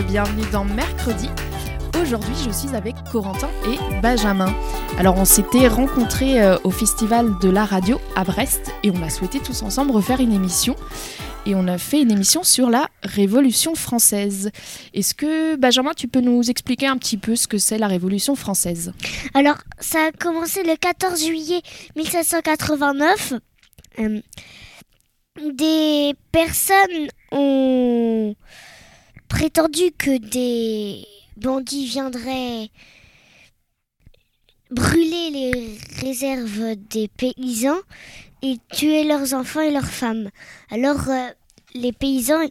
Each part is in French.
Bienvenue dans Mercredi. Aujourd'hui, je suis avec Corentin et Benjamin. Alors, on s'était rencontrés euh, au Festival de la radio à Brest et on a souhaité tous ensemble refaire une émission. Et on a fait une émission sur la Révolution française. Est-ce que, Benjamin, tu peux nous expliquer un petit peu ce que c'est la Révolution française? Alors, ça a commencé le 14 juillet 1789. Euh, des personnes ont prétendu que des bandits viendraient brûler les réserves des paysans et tuer leurs enfants et leurs femmes. Alors, euh, les paysans,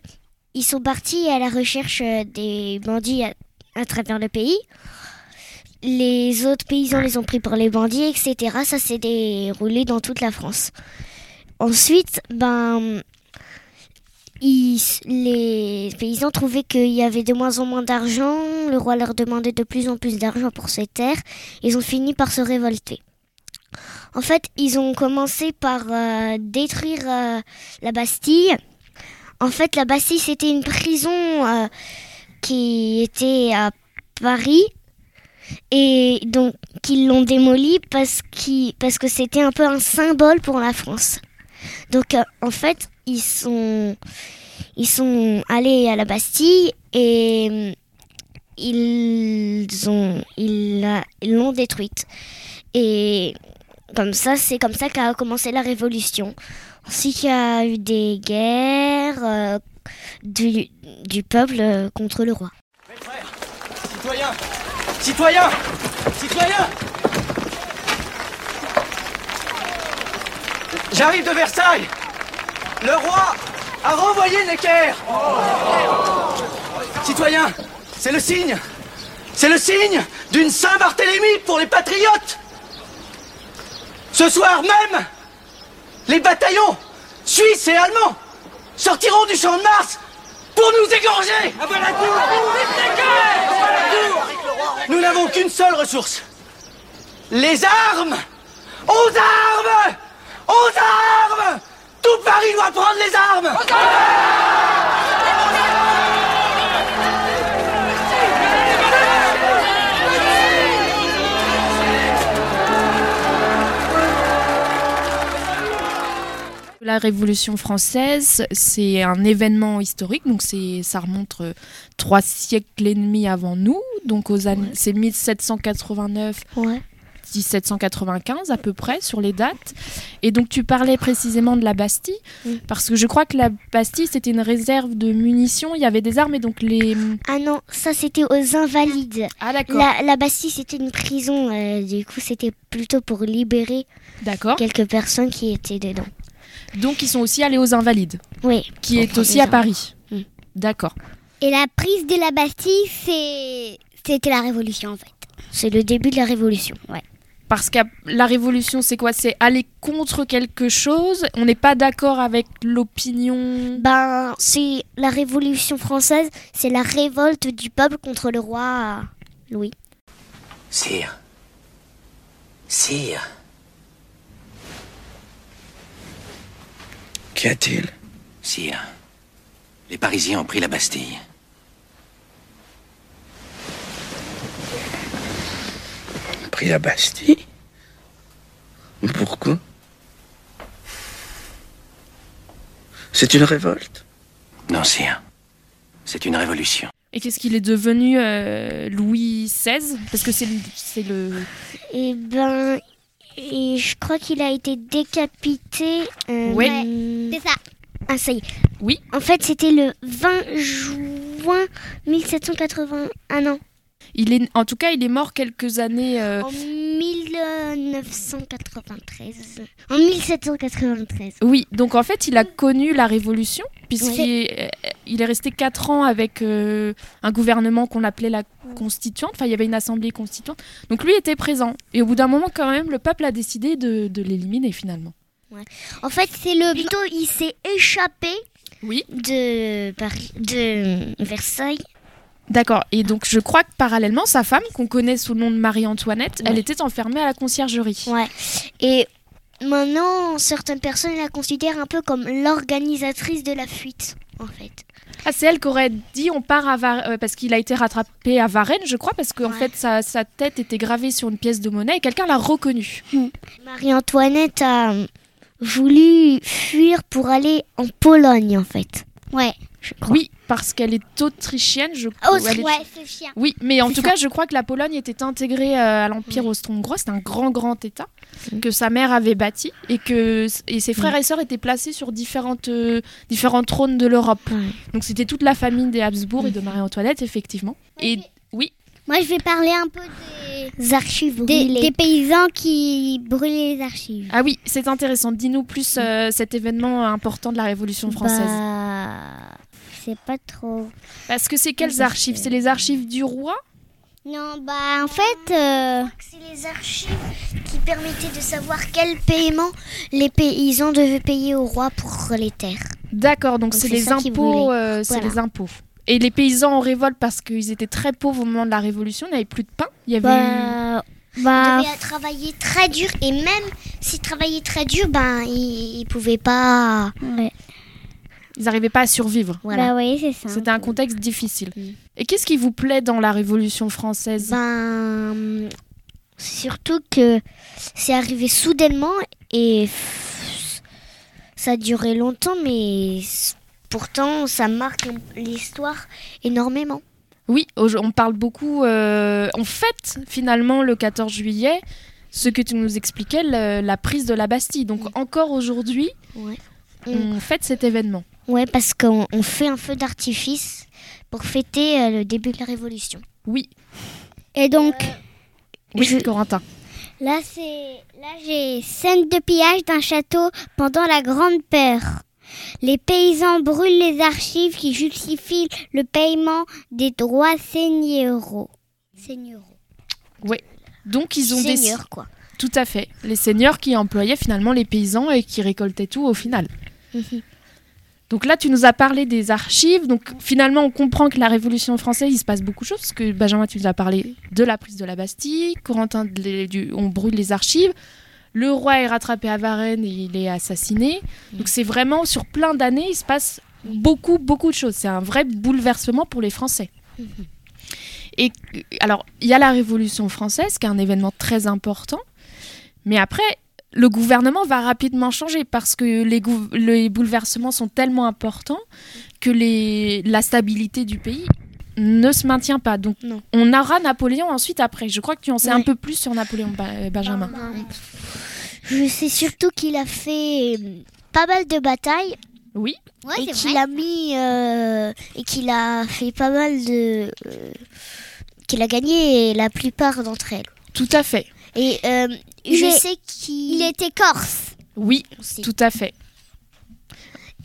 ils sont partis à la recherche euh, des bandits à, à travers le pays les autres paysans les ont pris pour les bandits, etc. Ça s'est déroulé dans toute la France. Ensuite, ben, ils- les paysans trouvaient qu'il y avait de moins en moins d'argent. Le roi leur demandait de plus en plus d'argent pour ces terres. Ils ont fini par se révolter. En fait, ils ont commencé par euh, détruire euh, la Bastille. En fait, la Bastille, c'était une prison euh, qui était à Paris et donc qu'ils l'ont démoli parce, parce que c'était un peu un symbole pour la France. Donc euh, en fait, ils sont, ils sont allés à la Bastille et euh, ils ont, ils l'ont détruite. Et comme ça, c'est comme ça qu'a commencé la Révolution. Ensuite, il y a eu des guerres euh, du, du peuple euh, contre le roi. Citoyens, citoyens, citoyens J'arrive de Versailles Le roi a renvoyé Necker. Citoyens, c'est le signe C'est le signe d'une Saint-Barthélemy pour les patriotes. Ce soir même, les bataillons suisses et allemands sortiront du champ de Mars pour nous égorger. Nous n'avons qu'une seule ressource. Les armes. Aux armes. Aux armes Tout Paris doit prendre les armes. La Révolution française, c'est un événement historique, donc c'est ça remonte euh, trois siècles et demi avant nous, donc aux années, c'est 1789 Ouais. 1795 à peu près sur les dates. Et donc tu parlais précisément de la Bastille, parce que je crois que la Bastille c'était une réserve de munitions, il y avait des armes et donc les... Ah non, ça c'était aux Invalides. Ah d'accord, La, la Bastille c'était une prison, euh, du coup c'était plutôt pour libérer d'accord. quelques personnes qui étaient dedans. Donc ils sont aussi allés aux Invalides, Oui. qui est aussi à. Paris. Mm. D'accord. Et la prise de la Bastille, c'est... C'était la Révolution, en fait. C'est le début de la Révolution. Ouais. Parce que la révolution, c'est quoi? C'est aller contre quelque chose? On n'est pas d'accord avec l'opinion? Ben, c'est la Révolution française, c'est la révolte du peuple contre le roi Louis. Sire. Sire. Qu'y a-t-il? Sire. Les Parisiens ont pris la Bastille. Pris la Bastille Pourquoi? C'est une révolte? Non, sire. C'est une révolution. Et qu'est-ce qu'il est devenu euh, Louis XVI Parce que c'est le, c'est le. Et ben, et je crois qu'il a été décapité. euh, Ouais. hum, C'est ça. Ah, ça y est. Oui. En fait, c'était le 20 juillet juin 1781 ans. Il est, en tout cas, il est mort quelques années. euh, En 1993. En 1793. Oui, donc en fait, il a connu la Révolution, puisqu'il euh, il est resté quatre ans avec euh, un gouvernement qu'on appelait la constituante. Enfin, il y avait une assemblée constituante. Donc lui était présent. Et au bout d'un moment, quand même, le peuple a décidé de, de l'éliminer finalement. En fait, c'est le plutôt il s'est échappé Oui. de Paris, de Versailles. D'accord. Et donc, je crois que parallèlement, sa femme, qu'on connaît sous le nom de Marie-Antoinette, elle était enfermée à la conciergerie. Ouais. Et maintenant, certaines personnes la considèrent un peu comme l'organisatrice de la fuite, en fait. Ah, c'est elle qui aurait dit on part à Varennes, parce qu'il a été rattrapé à Varennes, je crois, parce qu'en Ouais. fait, sa, sa tête était gravée sur une pièce de monnaie et quelqu'un l'a reconnue. Marie-Antoinette a voulu fuir pour aller en Pologne, en fait. Ouais. Je crois. Oui, parce qu'elle est autrichienne, je elle est- ouais. Oui, mais en tout ça. cas, je crois que la Pologne était intégrée euh, à l'Empire austro-hongrois. C'est un grand, grand État que sa mère avait bâti et que et ses frères et sœurs étaient placés sur différentes, euh, différents trônes de l'Europe. Donc c'était toute la famille des Habsbourg et de Marie-Antoinette, effectivement. Et oui, Moi, je vais parler un peu des, archives des, brûlées. des paysans qui brûlaient les archives. ah oui, c'est intéressant. Dis-nous plus euh, cet événement important de la Révolution française. Bah, c'est pas trop. Parce que c'est quelles bah, archives? c'est- C'est les archives du roi? Non, bah, en fait, euh, C'est les archives qui permettaient de savoir quel paiement les paysans devaient payer au roi pour les terres. D'accord, donc Donc c'est les impôts, euh, c'est Voilà. les impôts. Et les paysans en révolte parce qu'ils étaient très pauvres au moment de la Révolution, il n'y avait plus de pain. Il y avait bah, Ils bah, devaient travailler très dur et même s'ils travaillaient très dur, ben ils, ils pouvaient pas. ouais. Ils n'arrivaient pas à survivre. Voilà. bah oui, c'est ça. C'était un contexte difficile. Et qu'est-ce qui vous plaît dans la Révolution française? Ben surtout que c'est arrivé soudainement et ça a duré longtemps, mais pourtant ça marque l'histoire énormément. Oui, on parle beaucoup. euh, on fête finalement le 14 juillet ce que tu nous expliquais, le- la prise de la Bastille. Donc encore aujourd'hui, Ouais. On fête cet événement. Ouais, parce qu'on on fait un feu d'artifice pour fêter euh, le début de la Révolution. Oui, Et donc, oui, Je- Corentin. là, c'est, là, j'ai scène de pillage d'un château pendant la Grande Peur. Les paysans brûlent les archives qui justifient le paiement des droits seigneuraux. Seigneuraux. Donc ils ont décidé. Seigneur, quoi. Tout à fait. Les seigneurs qui employaient finalement les paysans et qui récoltaient tout au final. Mhm. Donc là, tu nous as parlé des archives. Donc finalement, on comprend que la Révolution française, il se passe beaucoup de choses. Parce que Benjamin, tu nous as parlé de la prise de la Bastille. Corentin, du- on brûle les archives. Le roi est rattrapé à Varennes et il est assassiné. Donc c'est vraiment sur plein d'années, il se passe beaucoup, beaucoup de choses. C'est un vrai bouleversement pour les Français. Et euh, alors, il y a la Révolution française, qui est un événement très important. Mais après, le gouvernement va rapidement changer parce que les, bouleversements sont tellement importants que les, la stabilité du pays ne se maintient pas. Donc, Non. on aura Napoléon ensuite après. Je crois que tu en sais un peu plus sur Napoléon, Ba- Benjamin. Je sais surtout qu'il a fait euh, pas mal de batailles Oui, Ouais, et qu'il a mis euh, et qu'il a fait pas mal de euh, qu'il a gagné la plupart d'entre elles. tout à fait. Et euh, je est- sais qu'il Il était corse. Oui, aussi. tout à fait.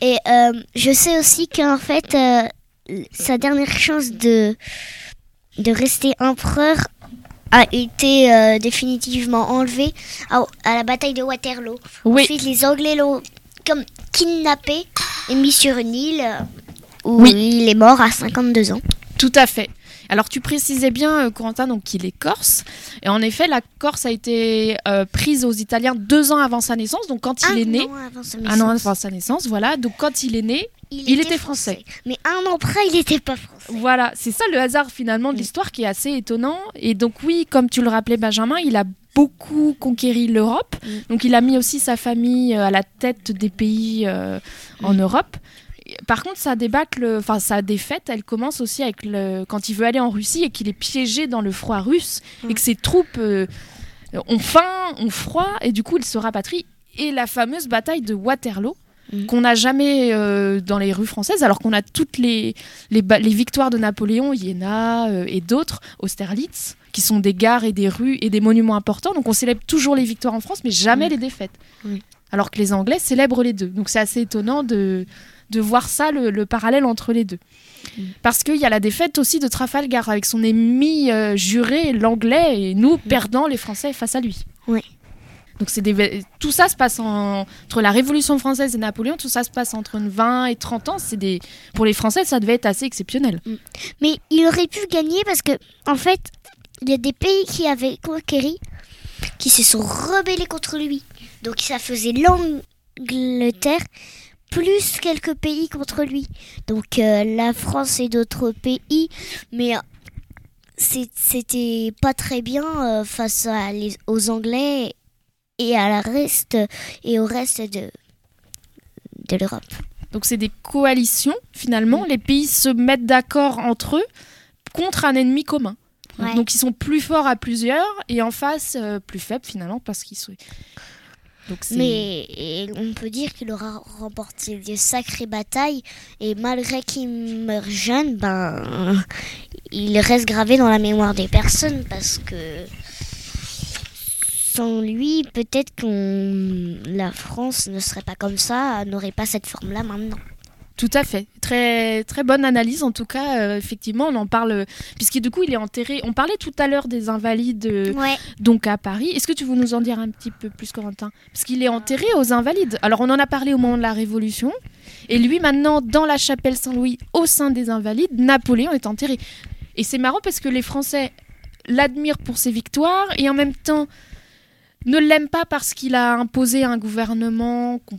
Et euh, je sais aussi qu'en fait, euh, sa dernière chance de, de rester empereur a été euh, définitivement enlevée à, à la bataille de Waterloo. Oui, Ensuite, les Anglais l'ont comme kidnappé et mis sur une île où Oui. il est mort à 52 ans. Tout à fait. Alors tu précisais bien, euh, Corentin, donc qu'il est corse. Et en effet, la Corse a été euh, prise aux Italiens deux ans avant sa naissance. Donc quand il est né, Non, avant sa un an avant sa naissance, voilà. Donc quand il est né, il était français. Mais un an après, il n'était pas français. voilà, c'est ça le hasard finalement de l'histoire qui est assez étonnant. Et donc oui, comme tu le rappelais, Benjamin, il a beaucoup conquéri l'Europe. Mm. Donc il a mis aussi sa famille euh, à la tête des pays euh, en Europe. Par contre, sa débâcle, enfin sa défaite, elle commence aussi avec le quand il veut aller en Russie et qu'il est piégé dans le froid russe et que ses troupes euh, ont faim, ont froid et du coup il se rapatrie. Et la fameuse bataille de Waterloo Mm. qu'on n'a jamais euh, dans les rues françaises, alors qu'on a toutes les, les, victoires de Napoléon, Iéna euh, et d'autres, Austerlitz, qui sont des gares et des rues et des monuments importants. Donc on célèbre toujours les victoires en France, mais jamais Mm. les défaites. Alors que les Anglais célèbrent les deux. Donc c'est assez étonnant de, de voir ça, le, le parallèle entre les deux. Mm. Parce qu'il y a la défaite aussi de Trafalgar avec son ennemi euh, juré, l'anglais, et nous perdant les Français face à lui. Mm. Oui. Donc c'est des... tout ça se passe en- entre la Révolution française et Napoléon, tout ça se passe entre 20 et 30 ans. C'est des... Pour les Français, ça devait être assez exceptionnel. Mais il aurait pu gagner parce que, en fait, il y a des pays qui avaient conquéri qui se sont rebellés contre lui. Donc ça faisait l'Angleterre plus quelques pays contre lui. Donc euh, la France et d'autres pays, mais euh, c'était pas très bien euh, face à les- aux Anglais et à la reste et au reste de de l'Europe. Donc c'est des coalitions, finalement. Les pays se mettent d'accord entre eux contre un ennemi commun. Ouais. Donc ils sont plus forts à plusieurs et en face euh, plus faibles finalement parce qu'ils sont... Mais on peut dire qu'il aura remporté des sacrées batailles et malgré qu'il meurt jeune, ben il reste gravé dans la mémoire des personnes parce que sans lui, peut-être qu'on la France ne serait pas comme ça, n'aurait pas cette forme-là maintenant. Tout à fait. Très, très bonne analyse en tout cas. euh, effectivement, on en parle puisque du coup il est enterré. On parlait tout à l'heure des invalides euh, Ouais. donc à Paris. Est-ce que tu veux nous en dire un petit peu plus, Corentin? Parce qu'il est enterré aux Invalides. Alors on en a parlé au moment de la Révolution. Et lui maintenant dans la chapelle Saint-Louis au sein des Invalides, Napoléon est enterré. Et c'est marrant parce que les Français l'admirent pour ses victoires et en même temps ne l'aiment pas parce qu'il a imposé un gouvernement qu'on-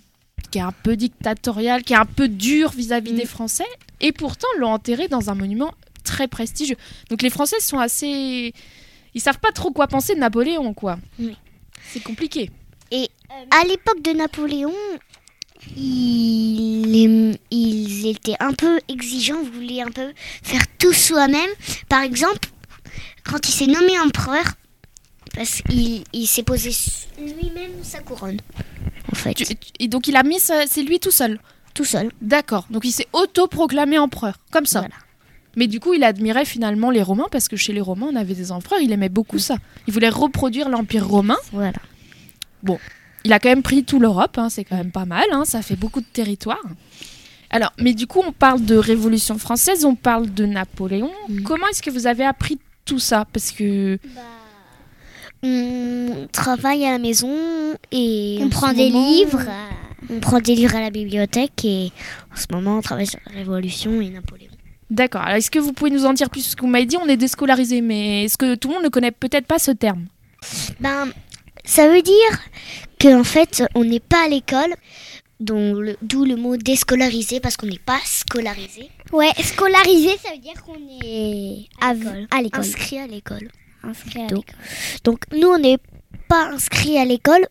qui est un peu dictatorial, qui est un peu dur vis-à-vis Mm. des Français, et pourtant l'ont enterré dans un monument très prestigieux. Donc les Français sont assez... Ils savent pas trop quoi penser de Napoléon, quoi. C'est compliqué. À l'époque de Napoléon, ils étaient un peu exigeants, voulaient un peu faire tout soi-même. Par exemple, quand il s'est nommé empereur, parce qu'il il s'est posé lui-même sa couronne, en fait, Tu- tu- et donc il a mis... ça- C'est lui tout seul. tout seul. D'accord. Donc il s'est auto-proclamé empereur, comme ça. Voilà. Mais du coup, il admirait finalement les Romains, parce que chez les Romains, on avait des empereurs, il aimait beaucoup ça. Il voulait reproduire l'Empire romain. Voilà. Il a quand même pris tout l'Europe, hein, c'est quand même pas mal, hein, ça fait beaucoup de territoire. Alors, mais du coup, on parle de Révolution française, on parle de Napoléon. Mm. Comment est-ce que vous avez appris tout ça? Parce que On travaille à la maison et On en prend des moment, livres. On prend des livres à la bibliothèque et en ce moment on travaille sur la Révolution et Napoléon. D'accord. Alors, est-ce que vous pouvez nous en dire plus Parce que vous m'avez dit on est déscolarisé, mais est-ce que tout le monde ne connaît peut-être pas ce terme Ben, ça veut dire qu'en fait, on n'est pas à l'école, dont le- d'où le mot déscolarisé, parce qu'on n'est pas scolarisé, Ouais, scolarisé, ça veut dire qu'on est à, l'école. à l'école. inscrit à l'école. À Donc, l'école. Donc, nous, on n'est pas inscrit à l'école,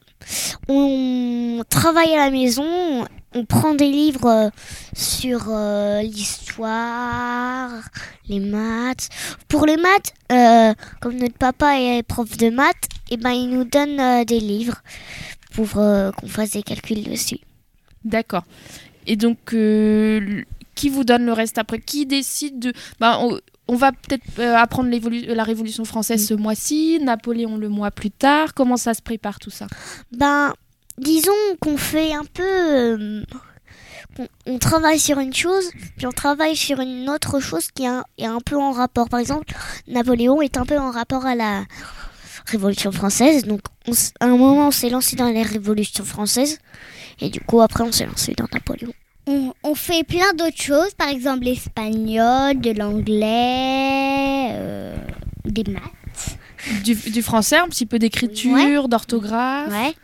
on travaille à la maison, on prend des livres euh, sur euh, l'histoire, les maths. Pour les maths, euh, comme notre papa est prof de maths, et ben, il nous donne euh, des livres pour qu'on fasse des calculs dessus. D'accord. Et donc, euh, qui vous donne le reste après Qui décide de... Ben, on, on va peut-être euh, apprendre la Révolution française Mm. ce mois-ci, Napoléon le mois plus tard. Comment ça se prépare tout ça? Ben, disons qu'on fait un peu. euh, on, on travaille sur une chose, puis on travaille sur une autre chose qui est un, est un peu en rapport. Par exemple, Napoléon est un peu en rapport à la Révolution française. Donc, on à un moment, on s'est lancé dans la Révolution française. Et du coup, après, on s'est lancé dans Napoléon. On, on fait plein d'autres choses, par exemple l'espagnol, de l'anglais, euh, des maths. du, du français, un petit peu d'écriture, d'orthographe. Ouais.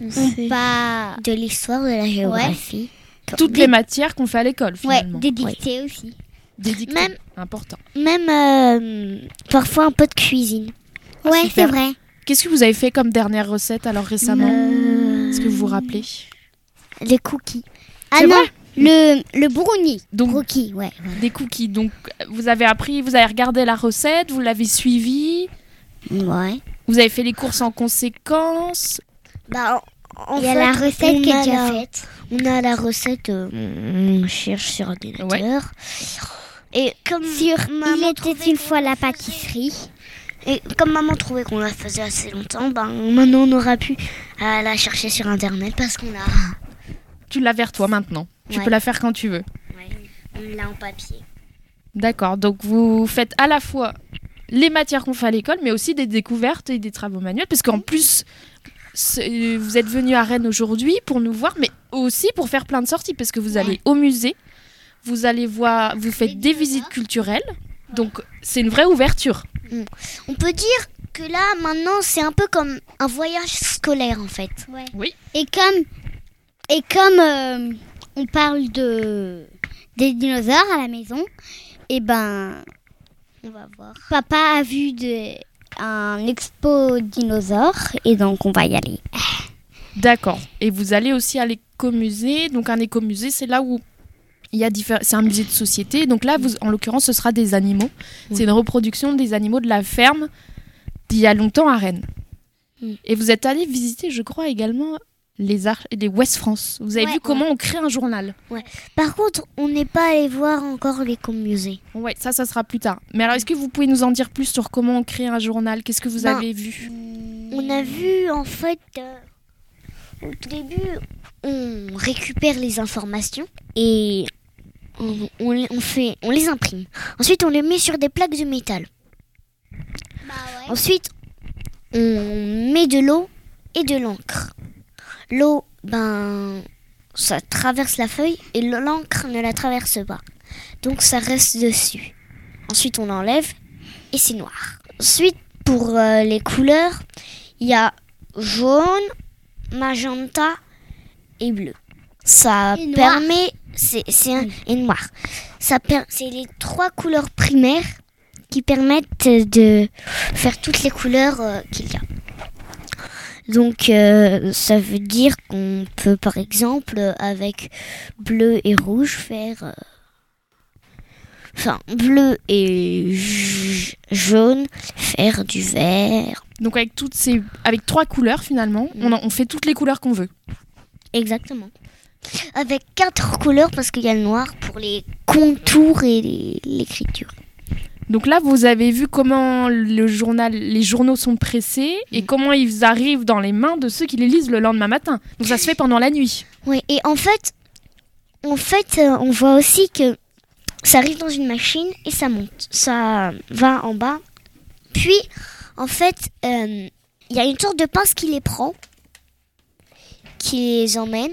On Pas. de l'histoire, de la géographie. Toutes Des- les matières qu'on fait à l'école, Ouais, finalement. des dictées aussi. Des dictées. Même- Important. Même euh, parfois un peu de cuisine. Ouais, c'est vrai. Qu'est-ce que vous avez fait comme dernière recette alors récemment? Euh, Est-ce que vous vous rappelez? Les cookies. Ah non, le, le brownie. Donc, Brookie, ouais. des cookies. Donc, vous avez appris, vous avez regardé la recette, vous l'avez suivie, Ouais. vous avez fait les courses en conséquence. Bah, En Il y a la recette on qui est a déjà faite. On a la recette, euh, on cherche sur ordinateur. Et comme Sur maman Il trouvait était une fois la pâtisserie. Et comme maman trouvait qu'on la faisait assez longtemps, ben maintenant on aura pu euh, la chercher sur internet parce qu'on l'a, Tu l'as vers toi maintenant. Tu Ouais. peux la faire quand tu veux. on l'a en papier. D'accord. Donc vous faites à la fois les matières qu'on fait à l'école, mais aussi des découvertes et des travaux manuels, parce qu'en plus, c'est- vous êtes venu à Rennes aujourd'hui pour nous voir, mais aussi pour faire plein de sorties, parce que vous allez au musée, vous allez voir, vous faites des visites culturelles. Donc c'est une vraie ouverture. On peut dire que là maintenant c'est un peu comme un voyage scolaire en fait. Et comme, et comme euh, on parle de des dinosaures à la maison, et ben On va voir. papa a vu de, un expo dinosaures et donc on va y aller. D'accord. Et vous allez aussi à l'écomusée. Donc un écomusée, c'est là où il y a diffé- c'est un musée de société. Donc là, vous, en l'occurrence, ce sera des animaux. C'est une reproduction des animaux de la ferme d'il y a longtemps à Rennes. Et vous êtes allé visiter, je crois, également les, ar- les West France. Vous avez Ouais, vu comment on crée un journal. Par contre, on n'est pas allé voir encore les musées. Ouais, ça, ça sera plus tard. Mais alors, est-ce que vous pouvez nous en dire plus sur comment on crée un journal? Qu'est-ce que vous Ben, avez vu? On a vu en fait euh, au début, on récupère les informations et on, on les- on fait, on les imprime. Ensuite, on les met sur des plaques de métal. Ensuite, on met de l'eau et de l'encre. L'eau, ben, ça traverse la feuille et l'encre ne la traverse pas. Donc ça reste dessus. Ensuite, on l'enlève et c'est noir. Ensuite, pour euh, les couleurs, il y a jaune, magenta et bleu. Ça Et permet, c'est et noir. Ça c'est les trois couleurs primaires qui permettent de faire toutes les couleurs euh, qu'il y a. Donc euh, ça veut dire qu'on peut par exemple avec bleu et rouge faire euh, enfin bleu et jaune faire du vert. Donc avec toutes ces, avec trois couleurs finalement, on, en- on fait toutes les couleurs qu'on veut. Exactement. Avec quatre couleurs parce qu'il y a le noir pour les contours et l'écriture. Donc là, vous avez vu comment le journal, les journaux sont pressés et comment ils arrivent dans les mains de ceux qui les lisent le lendemain matin. Donc ça se fait pendant la nuit. Oui, et en fait, en fait, euh, on voit aussi que ça arrive dans une machine et ça monte. Ça va en bas. Puis, en fait, euh, il y a une sorte de pince qui les prend, qui les emmène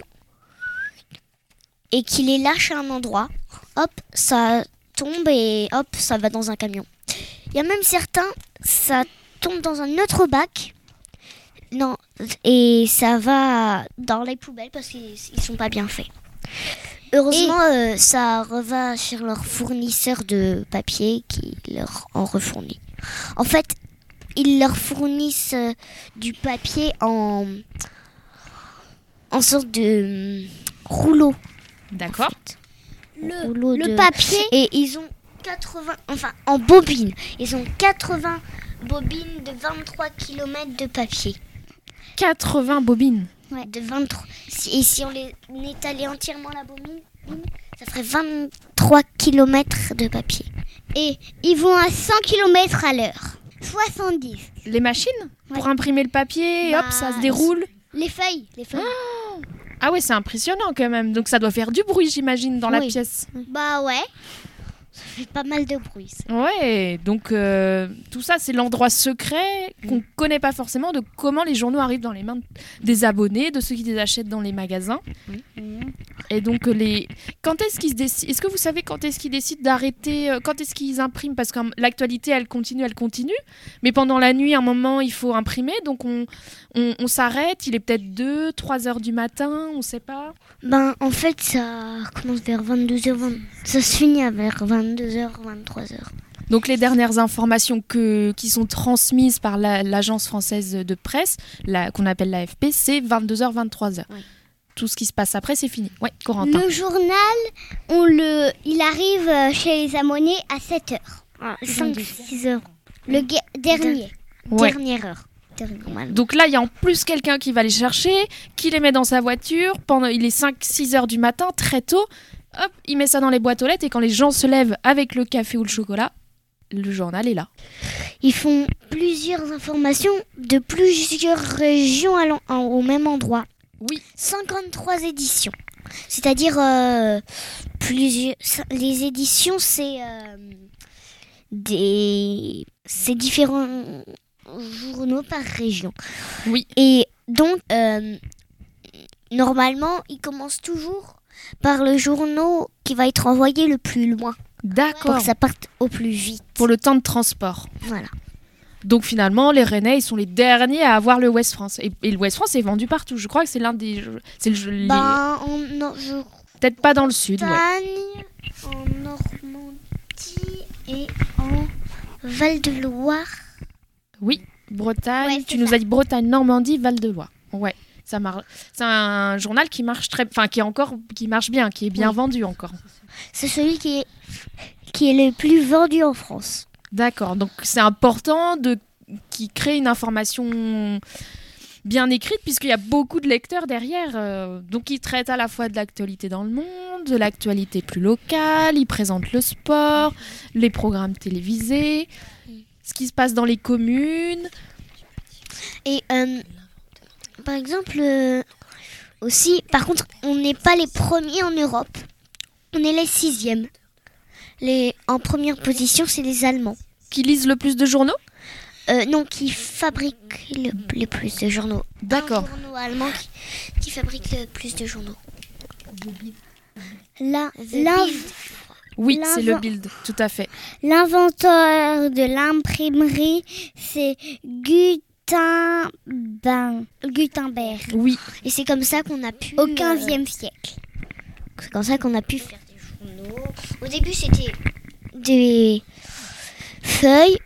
et qui les lâche à un endroit. Hop, ça tombe et hop, ça va dans un camion. Il y a même certains, ça tombe dans un autre bac. Non, et ça va dans les poubelles parce qu'ils ils sont pas bien faits. Heureusement, euh, ça reva chez leur fournisseur de papier qui leur en refournit. En fait, ils leur fournissent euh, du papier en en sorte de hum, rouleau. D'accord. Le, Rouleau le de- papier, Et ils ont 80, enfin en bobine, ils ont 80 bobines de 23 km de papier. 80 bobines. De 23. Si- Et si on les étalait entièrement la bobine, ça ferait 23 km de papier. et ils vont à 100 km à l'heure. 70. Les machines? Pour imprimer le papier, et hop, ça se Bah, déroule. Les feuilles, les feuilles. Ah ouais, c'est impressionnant quand même. Donc ça doit faire du bruit, j'imagine, dans la pièce. Bah ouais. Ça fait pas mal de bruit. ça. Ouais, donc euh, tout ça, c'est l'endroit secret qu'on connaît pas forcément de comment les journaux arrivent dans les mains des abonnés, de ceux qui les achètent dans les magasins. Et donc euh, les, quand est-ce qu'ils décident Est-ce que vous savez quand est-ce qu'ils décident d'arrêter euh, Quand est-ce qu'ils impriment? Parce que l'actualité, elle continue, elle continue. Mais pendant la nuit, à un moment, il faut imprimer, donc on, on, on s'arrête. Il est peut-être 2, 3 heures du matin, on sait pas. Ben en fait ça commence vers 22h, ça se finit à vers 22h, 23h. Donc les dernières informations que, qui sont transmises par la- l'agence française de presse, la- qu'on appelle l'AFP, c'est 22h, 23h. Oui. Tout ce qui se passe après, c'est fini. Ouais, Corentin. Le journal, on le, il arrive euh, chez les abonnés à 7 heures. Ah, 5 6 heures. Le dernier. Ouais. Dernière heure. Donc là, il y a en plus quelqu'un qui va les chercher, qui les met dans sa voiture. Pendant, il est 5-6 heures du matin, très tôt. Hop, il met ça dans les boîtes aux lettres et quand les gens se lèvent avec le café ou le chocolat, le journal est là. Ils font plusieurs informations de plusieurs régions au même endroit. Oui. 53 éditions. C'est-à-dire euh, plusieurs. Les éditions, c'est euh, des. C'est différents journaux par région. Oui. Et donc, euh, normalement, ils commencent toujours par le journal qui va être envoyé le plus loin pour D'accord. que ça parte au plus vite. Pour le temps de transport. Voilà. Donc finalement, les Rennais, ils sont les derniers à avoir le West France. Et, et le West France est vendu partout. Je crois que c'est l'un des. C'est le. les- on, non, je Peut-être pas dans le sud. ouais. Bretagne, en Normandie et en Val-de-Loire. Oui, Bretagne. Ouais, tu nous ça. as dit Bretagne, Normandie, Val-de-Loire. Ouais, ça marche. C'est un journal qui marche très, enfin qui est encore, qui marche bien, qui est bien Oui. vendu encore. C'est celui qui est, qui est le plus vendu en France. D'accord. Donc c'est important de qui crée une information bien écrite puisqu'il y a beaucoup de lecteurs derrière. euh, donc ils traitent à la fois de l'actualité dans le monde, de l'actualité plus locale, ils présentent le sport, les programmes télévisés, ce qui se passe dans les communes. Et euh, par exemple, euh, aussi, par contre, on n'est pas les premiers en Europe. On est les sixièmes. Les, en première position, c'est les Allemands. Qui lisent le plus de journaux? Euh, non, qui fabriquent le, le plus de journaux. D'accord. Un journaux allemand qui, qui fabrique le plus de journaux. Bild. Oui, c'est le build, tout à fait. L'inventeur de l'imprimerie, c'est Gutenberg. Gutenberg. Oui, Et c'est comme ça qu'on a pu. Au euh, 15e siècle. c'est comme ça qu'on a pu faire des journaux. Au début, c'était des feuilles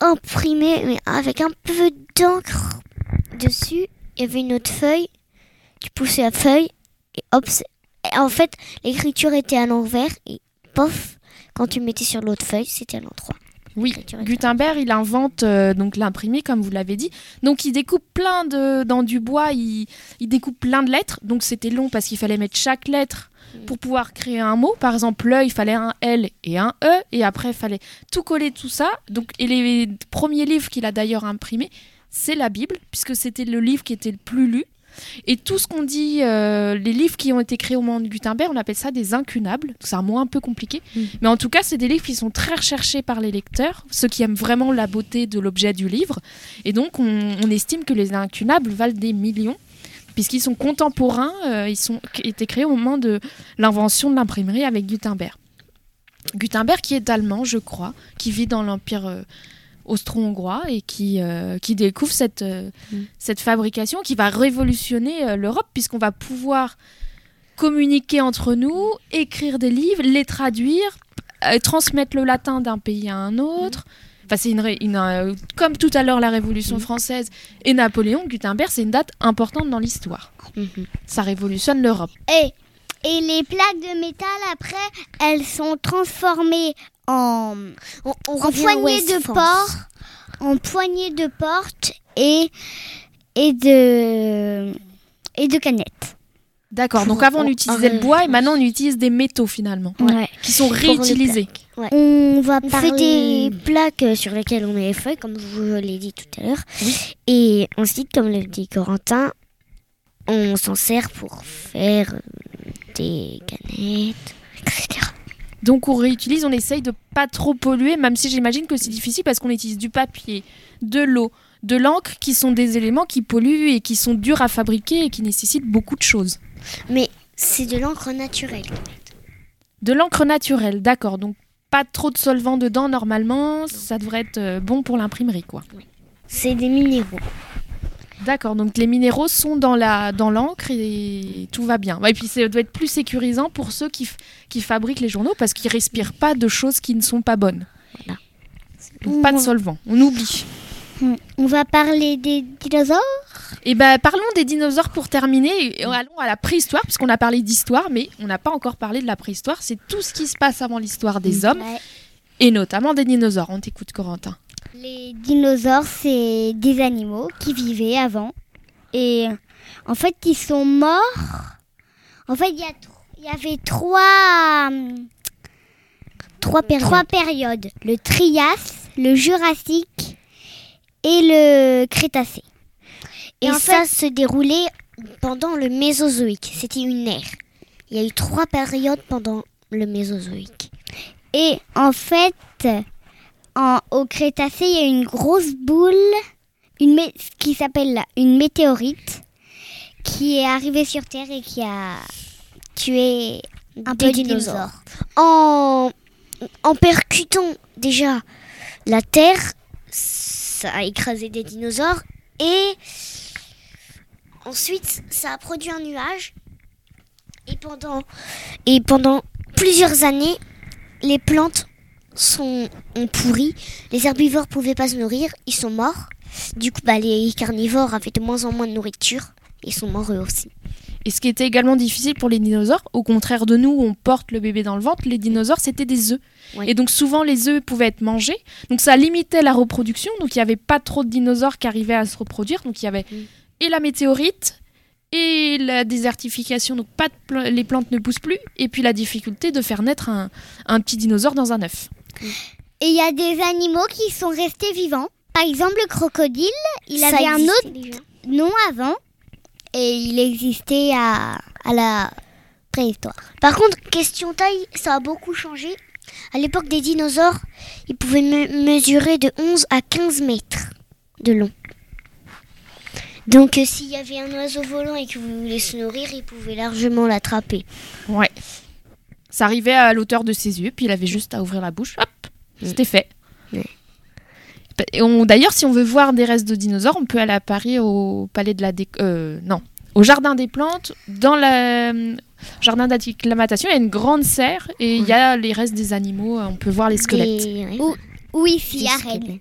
imprimées, mais avec un peu d'encre dessus. Il y avait une autre feuille. Tu poussais la feuille et hop. et en fait, l'écriture était à l'envers et pof, quand tu mettais sur l'autre feuille, c'était à l'endroit. Oui. Gutenberg, il invente euh, donc l'imprimé, comme vous l'avez dit. Donc il découpe plein de dans du bois, il, il découpe plein de lettres. Donc c'était long parce qu'il fallait mettre chaque lettre pour pouvoir créer un mot. Par exemple, l'E, il fallait un L et un E, et après il fallait tout coller tout ça. Donc et les premiers livres qu'il a d'ailleurs imprimés, c'est la Bible, puisque c'était le livre qui était le plus lu. Et tout ce qu'on dit, euh, les livres qui ont été créés au moment de Gutenberg, on appelle ça des incunables. C'est un mot un peu compliqué. Mais en tout cas, c'est des livres qui sont très recherchés par les lecteurs, ceux qui aiment vraiment la beauté de l'objet du livre. Et donc, on, on estime que les incunables valent des millions, puisqu'ils sont contemporains, euh, ils qui étaient créés au moment de l'invention de l'imprimerie avec Gutenberg. Gutenberg, qui est allemand, je crois, qui vit dans l'Empire euh, austro-hongrois et qui, euh, qui découvre cette, euh, cette fabrication qui va révolutionner euh, l'Europe, puisqu'on va pouvoir communiquer entre nous, écrire des livres, les traduire, euh, transmettre le latin d'un pays à un autre. Enfin, c'est une, ré- une, euh, comme tout à l'heure la Révolution française et Napoléon, Gutenberg, c'est une date importante dans l'histoire. Ça révolutionne l'Europe. Et, et les plaques de métal, après, elles sont transformées en, West de porte, en poignées de porte et, et de, et de canettes. D'accord, donc avant on utilisait le bois et maintenant on utilise des métaux finalement, Ouais. qui sont réutilisés. On va On parler... fait des plaques euh, sur lesquelles on met les feuilles, comme je vous l'ai dit tout à l'heure. Et ensuite, comme le dit Corentin, on s'en sert pour faire euh, des canettes. Donc on réutilise, on essaye de pas trop polluer, même si j'imagine que c'est difficile parce qu'on utilise du papier, de l'eau, de l'encre, qui sont des éléments qui polluent et qui sont durs à fabriquer et qui nécessitent beaucoup de choses. Mais c'est de l'encre naturelle. De l'encre naturelle, d'accord. Donc pas trop de solvant dedans normalement, ça devrait être euh, bon pour l'imprimerie quoi. C'est des minéraux. D'accord, donc les minéraux sont dans la dans l'encre et tout va bien. Et puis ça doit être plus sécurisant pour ceux qui, qui fabriquent les journaux parce qu'ils respirent pas de choses qui ne sont pas bonnes. Voilà. Donc pas de solvant, on oublie. On va parler des dinosaures Et ben parlons des dinosaures pour terminer. Et allons à la préhistoire puisqu'on a parlé d'histoire, mais on n'a pas encore parlé de la préhistoire. C'est tout ce qui se passe avant l'histoire des hommes Ouais. et notamment des dinosaures. On t'écoute Corentin. Les dinosaures, c'est des animaux qui vivaient avant. Et en fait, ils sont morts. En fait, il y, avait trois, hum, Trois périodes. trois périodes. Le Trias, le Jurassique et le Crétacé. Et, Et en ça se déroulait pendant le Mésozoïque. C'était une ère. Il y a eu trois périodes pendant le Mésozoïque. Et en fait, en, au Crétacé, il y a une grosse boule une qui s'appelle une météorite qui est arrivée sur Terre et qui a tué un Des peu de dinosaures. dinosaures. En, en percutant déjà la Terre, ça a écrasé des dinosaures et ensuite ça a produit un nuage. Et pendant, et pendant plusieurs années, les plantes sont, ont pourri. Les herbivores pouvaient pas se nourrir, ils sont morts. Du coup, bah, les carnivores avaient de moins en moins de nourriture. Ils sont morts eux aussi. Et ce qui était également difficile pour les dinosaures, au contraire de nous, où on porte le bébé dans le ventre, les dinosaures, c'était des œufs. Oui. Et donc souvent, les œufs pouvaient être mangés. Donc ça limitait la reproduction. Donc il n'y avait pas trop de dinosaures qui arrivaient à se reproduire. Donc il y avait Mm. et la météorite et la désertification. Donc pas de les plantes ne poussent plus. Et puis la difficulté de faire naître un, un petit dinosaure dans un œuf. Et il y a des animaux qui sont restés vivants. Par exemple, le crocodile, il Ça avait un autre déjà. nom avant et il existait à, à la préhistoire. Par contre, question taille, ça a beaucoup changé. À l'époque des dinosaures, ils pouvaient me- mesurer de 11 à 15 mètres de long. Donc euh, s'il y avait un oiseau volant et que vous voulez se nourrir, il pouvait largement l'attraper. Ouais. Ça arrivait à l'auteur de ses yeux. Puis il avait juste à ouvrir la bouche. Hop, c'était fait. On- D'ailleurs, si on veut voir des restes de dinosaures, on peut aller à Paris au palais de la Dé- euh, non, au jardin des plantes, dans le euh, jardin d'acclimatation, il y a une grande serre et il y a les restes des animaux. On peut voir les squelettes. Des- Ou- Oui, ici des à Rennes.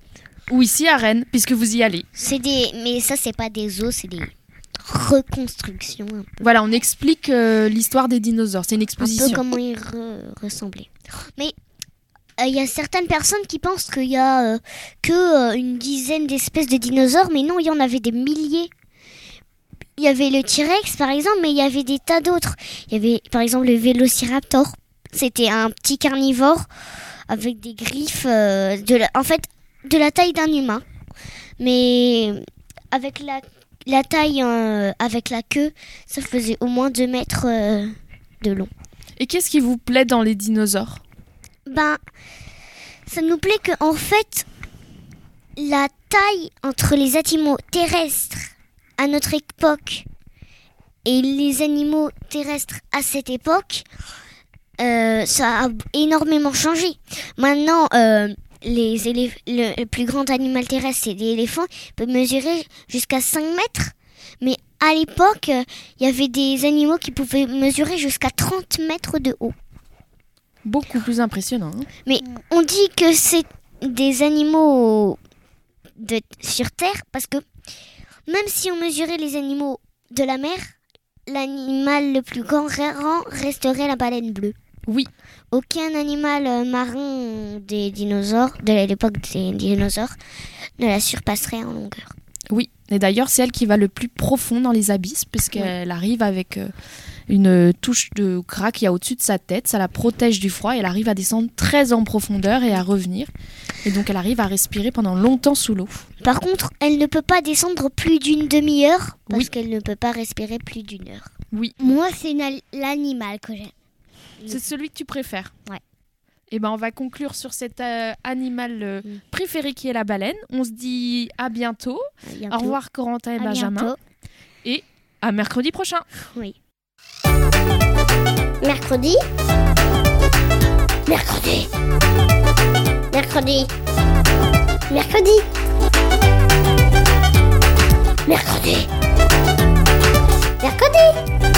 Ou ici à Rennes, puisque vous y allez. C'est des, mais ça c'est pas des os, c'est des un peu, Voilà, on explique euh, l'histoire des dinosaures. C'est une un peu exposition. comment ils re- ressemblaient. Mais euh, il y a certaines personnes qui pensent qu'il y a euh, que une dizaine d'espèces de dinosaures, mais non, il y en avait des milliers. Il y avait le T-Rex par exemple, mais il y avait des tas d'autres. Il y avait par exemple le Vélociraptor. C'était un petit carnivore avec des griffes, euh, de la- en fait, de la taille d'un humain, mais avec la, la taille euh, avec la queue, ça faisait au moins 2 mètres euh, de long. Et qu'est-ce qui vous plaît dans les dinosaures? Ben, ça nous plaît que en fait, la taille entre les animaux terrestres à notre époque et les animaux terrestres à cette époque, euh, ça a énormément changé. Maintenant, les le, le plus grand animal terrestre, c'est l'éléphant, il peut mesurer jusqu'à 5 mètres. Mais à l'époque, euh, il y avait des animaux qui pouvaient mesurer jusqu'à 30 mètres de haut. Beaucoup plus impressionnant. hein. Mais on dit que c'est des animaux de, sur Terre parce que même si on mesurait les animaux de la mer, l'animal le plus grand resterait la baleine bleue. Oui. Aucun animal euh, marin des dinosaures, de l'époque des dinosaures, ne la surpasserait en longueur. Oui, et d'ailleurs, c'est elle qui va le plus profond dans les abysses, puisqu'elle arrive avec euh, une touche de gras qu'il y a au-dessus de sa tête. Ça la protège du froid et elle arrive à descendre très en profondeur et à revenir. Et donc, elle arrive à respirer pendant longtemps sous l'eau. Par contre, elle ne peut pas descendre plus d'une demi-heure parce Oui. qu'elle ne peut pas respirer plus d'une heure. Oui, Moi, c'est l'animal que j'aime. C'est celui que tu préfères. Ouais. Et ben, on va conclure sur cet euh, animal euh, Mm. préféré qui est la baleine. On se dit à bientôt. À bientôt. Au revoir, Corentin et À Benjamin. bientôt. À mercredi prochain. Oui. Mercredi. Mercredi. Mercredi. Mercredi. Mercredi. Mercredi.